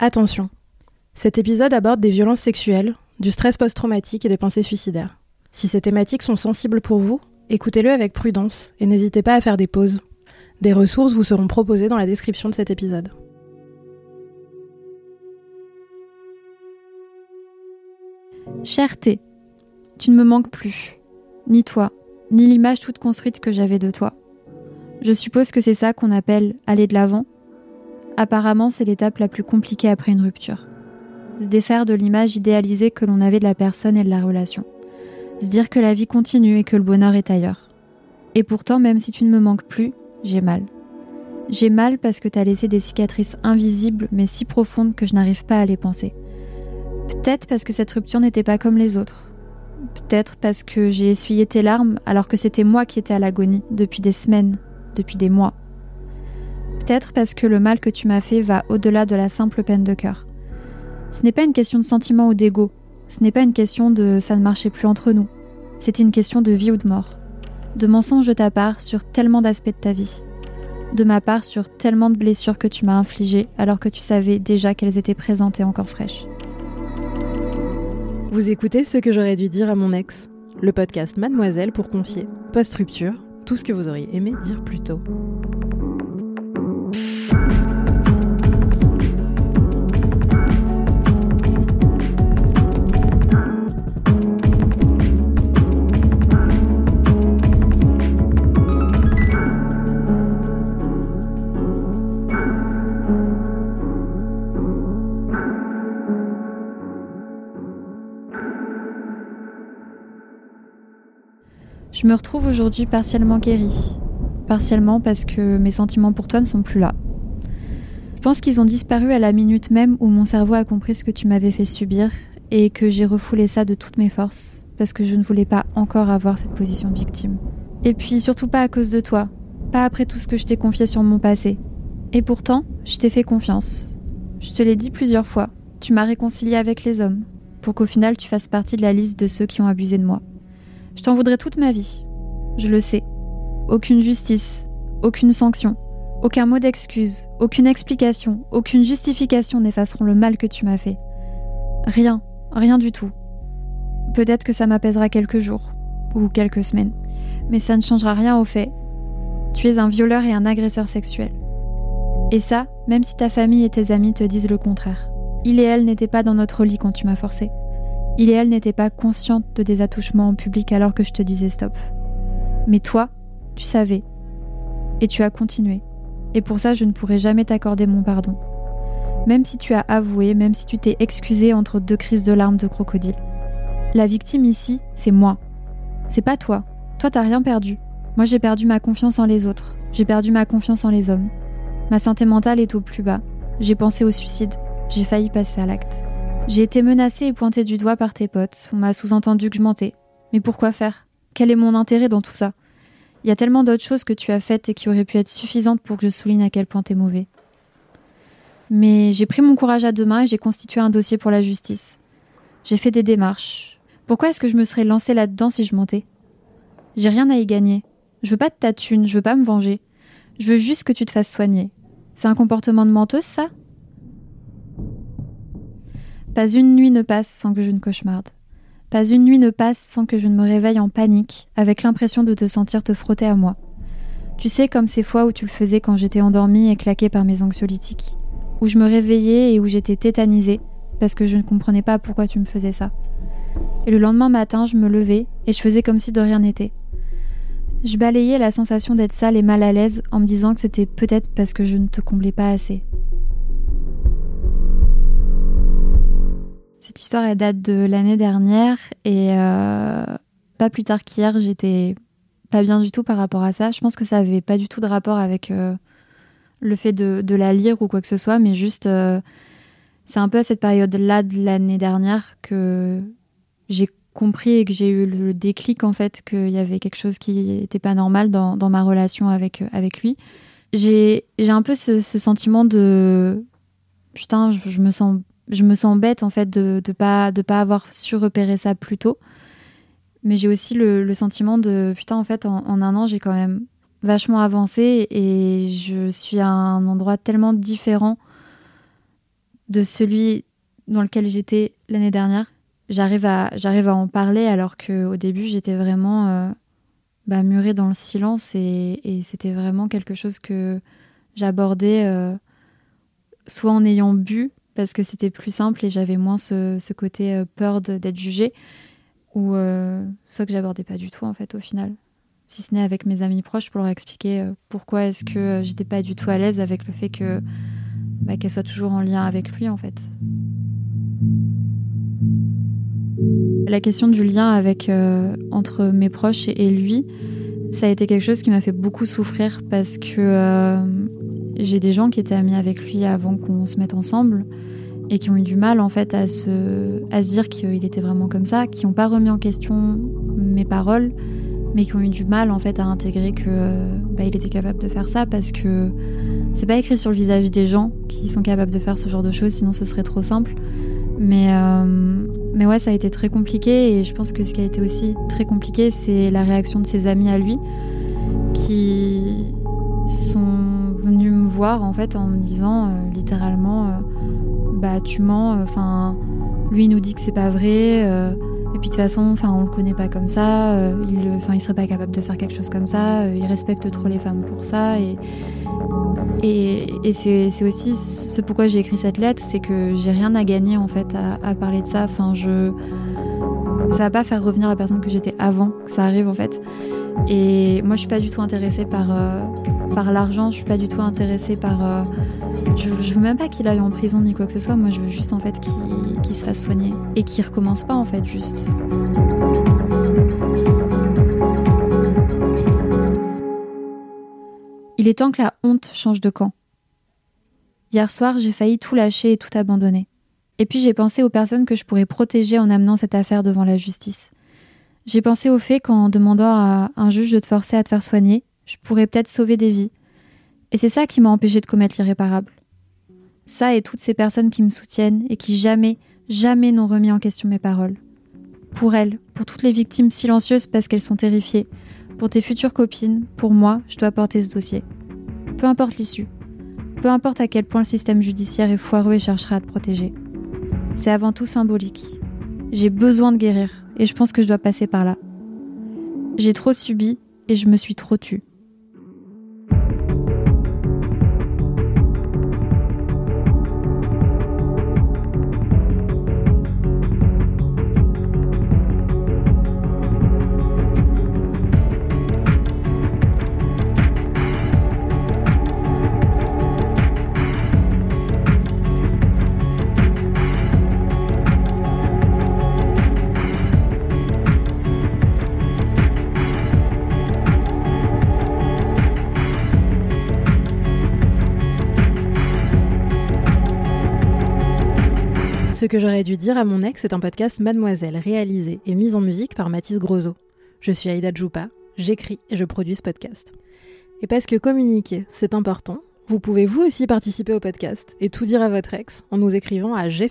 Attention, cet épisode aborde des violences sexuelles, du stress post-traumatique et des pensées suicidaires. Si ces thématiques sont sensibles pour vous, écoutez-le avec prudence et n'hésitez pas à faire des pauses. Des ressources vous seront proposées dans la description de cet épisode. Cherté, tu ne me manques plus, ni toi, ni l'image toute construite que j'avais de toi. Je suppose que c'est ça qu'on appelle aller de l'avant. Apparemment, c'est l'étape la plus compliquée après une rupture. Se défaire de l'image idéalisée que l'on avait de la personne et de la relation. Se dire que la vie continue et que le bonheur est ailleurs. Et pourtant, même si tu ne me manques plus, j'ai mal. J'ai mal parce que tu as laissé des cicatrices invisibles mais si profondes que je n'arrive pas à les penser. Peut-être parce que cette rupture n'était pas comme les autres. Peut-être parce que j'ai essuyé tes larmes alors que c'était moi qui étais à l'agonie depuis des semaines, depuis des mois. Peut-être parce que le mal que tu m'as fait va au-delà de la simple peine de cœur. Ce n'est pas une question de sentiment ou d'ego. Ce n'est pas une question de ça ne marchait plus entre nous. C'était une question de vie ou de mort. De mensonges de ta part sur tellement d'aspects de ta vie. De ma part sur tellement de blessures que tu m'as infligées alors que tu savais déjà qu'elles étaient présentes et encore fraîches. Vous écoutez ce que j'aurais dû dire à mon ex, le podcast Mademoiselle pour confier, post-rupture, tout ce que vous auriez aimé dire plus tôt. Me retrouve aujourd'hui partiellement guérie. Partiellement parce que mes sentiments pour toi ne sont plus là. Je pense qu'ils ont disparu à la minute même où mon cerveau a compris ce que tu m'avais fait subir et que j'ai refoulé ça de toutes mes forces parce que je ne voulais pas encore avoir cette position de victime. Et puis surtout pas à cause de toi, pas après tout ce que je t'ai confié sur mon passé. Et pourtant, je t'ai fait confiance. Je te l'ai dit plusieurs fois, tu m'as réconcilié avec les hommes, pour qu'au final tu fasses partie de la liste de ceux qui ont abusé de moi. Je t'en voudrais toute ma vie. Je le sais. Aucune justice, aucune sanction, aucun mot d'excuse, aucune explication, aucune justification n'effaceront le mal que tu m'as fait. Rien, rien du tout. Peut-être que ça m'apaisera quelques jours, ou quelques semaines, mais ça ne changera rien au fait. Tu es un violeur et un agresseur sexuel. Et ça, même si ta famille et tes amis te disent le contraire. Il et elle n'étaient pas dans notre lit quand tu m'as forcé. Il et elle n'étaient pas conscientes de des attouchements en public alors que je te disais stop. Mais toi, tu savais. Et tu as continué. Et pour ça, je ne pourrai jamais t'accorder mon pardon. Même si tu as avoué, même si tu t'es excusé entre deux crises de larmes de crocodile. La victime ici, c'est moi. C'est pas toi. Toi, t'as rien perdu. Moi, j'ai perdu ma confiance en les autres. J'ai perdu ma confiance en les hommes. Ma santé mentale est au plus bas. J'ai pensé au suicide. J'ai failli passer à l'acte. J'ai été menacée et pointée du doigt par tes potes. On m'a sous-entendu que je mentais. Mais pourquoi faire? Quel est mon intérêt dans tout ça? Il y a tellement d'autres choses que tu as faites et qui auraient pu être suffisantes pour que je souligne à quel point t'es mauvais. Mais j'ai pris mon courage à deux mains et j'ai constitué un dossier pour la justice. J'ai fait des démarches. Pourquoi est-ce que je me serais lancée là-dedans si je mentais? J'ai rien à y gagner. Je veux pas de ta thune, je veux pas me venger. Je veux juste que tu te fasses soigner. C'est un comportement de menteuse, ça? Pas une nuit ne passe sans que je ne cauchemarde. Pas une nuit ne passe sans que je ne me réveille en panique, avec l'impression de te sentir te frotter à moi. Tu sais, comme ces fois où tu le faisais quand j'étais endormie et claquée par mes anxiolytiques. Où je me réveillais et où j'étais tétanisée, parce que je ne comprenais pas pourquoi tu me faisais ça. Et le lendemain matin, je me levais et je faisais comme si de rien n'était. Je balayais la sensation d'être sale et mal à l'aise en me disant que c'était peut-être parce que je ne te comblais pas assez. Cette histoire, elle date de l'année dernière et euh, pas plus tard qu'hier, j'étais pas bien du tout par rapport à ça. Je pense que ça avait pas du tout de rapport avec euh, le fait de, la lire ou quoi que ce soit, mais juste, euh, c'est un peu à cette période-là de l'année dernière que j'ai compris et que j'ai eu le déclic en fait qu'il y avait quelque chose qui était pas normal dans, ma relation avec, lui. J'ai un peu ce, sentiment de putain, je me sens je me sens bête en fait de ne pas, de pas avoir su repérer ça plus tôt. Mais j'ai aussi le, sentiment de putain, en fait, en, un an, j'ai quand même vachement avancé et je suis à un endroit tellement différent de celui dans lequel j'étais l'année dernière. J'arrive à, j'arrive à en parler alors qu'au début, j'étais vraiment euh, bah, murée dans le silence et, c'était vraiment quelque chose que j'abordais euh, soit en ayant bu, parce que c'était plus simple et j'avais moins ce, côté euh, peur d'être jugée, ou soit que j'abordais pas du tout en fait au final si ce n'est avec mes amis proches pour leur expliquer pourquoi est-ce que j'étais pas du tout à l'aise avec le fait que bah, qu'elle soit toujours en lien avec lui en fait. La question du lien avec euh, entre mes proches et, lui, ça a été quelque chose qui m'a fait beaucoup souffrir parce que euh, j'ai des gens qui étaient amis avec lui avant qu'on se mette ensemble et qui ont eu du mal en fait à se, à se dire qu'il était vraiment comme ça, qui n'ont pas remis en question mes paroles, mais qui ont eu du mal en fait à intégrer que bah, il était capable de faire ça parce que c'est pas écrit sur le visage des gens qui sont capables de faire ce genre de choses, sinon ce serait trop simple. Mais, euh, mais ouais, ça a été très compliqué et je pense que ce qui a été aussi très compliqué, c'est la réaction de ses amis à lui qui sont venus me voir en fait en me disant euh, littéralement euh, bah tu mens, enfin lui il nous dit que c'est pas vrai et puis de toute façon, enfin, on le connaît pas comme ça. Euh, il, enfin, il serait pas capable de faire quelque chose comme ça. Euh, il respecte trop les femmes pour ça. Et, et, c'est aussi ce pourquoi j'ai écrit cette lettre, c'est que j'ai rien à gagner en fait à, parler de ça. Enfin, je, ça va pas faire revenir la personne que j'étais avant que ça arrive en fait. Et moi, je suis pas du tout intéressée par, euh, par l'argent, je suis pas du tout intéressée par. Euh, je, je, veux même pas qu'il aille en prison ni quoi que ce soit, moi je veux juste en fait qu'il se fasse soigner et qu'il recommence pas en fait, juste. Il est temps que la honte change de camp. Hier soir, j'ai failli tout lâcher et tout abandonner. Et puis j'ai pensé aux personnes que je pourrais protéger en amenant cette affaire devant la justice. J'ai pensé au fait qu'en demandant à un juge de te forcer à te faire soigner, je pourrais peut-être sauver des vies. Et c'est ça qui m'a empêché de commettre l'irréparable. Ça et toutes ces personnes qui me soutiennent et qui jamais, jamais n'ont remis en question mes paroles. Pour elles, pour toutes les victimes silencieuses parce qu'elles sont terrifiées, pour tes futures copines, pour moi, je dois porter ce dossier. Peu importe l'issue, peu importe à quel point le système judiciaire est foireux et cherchera à te protéger. C'est avant tout symbolique. J'ai besoin de guérir et je pense que je dois passer par là. J'ai trop subi et je me suis trop tue. Que j'aurais dû dire à mon ex est un podcast Mademoiselle, réalisé et mis en musique par Mathis Grosso. Je suis Aïda Djoupa, j'écris et je produis ce podcast. Et parce que communiquer, c'est important, vous pouvez vous aussi participer au podcast et tout dire à votre ex en nous écrivant à j'ai.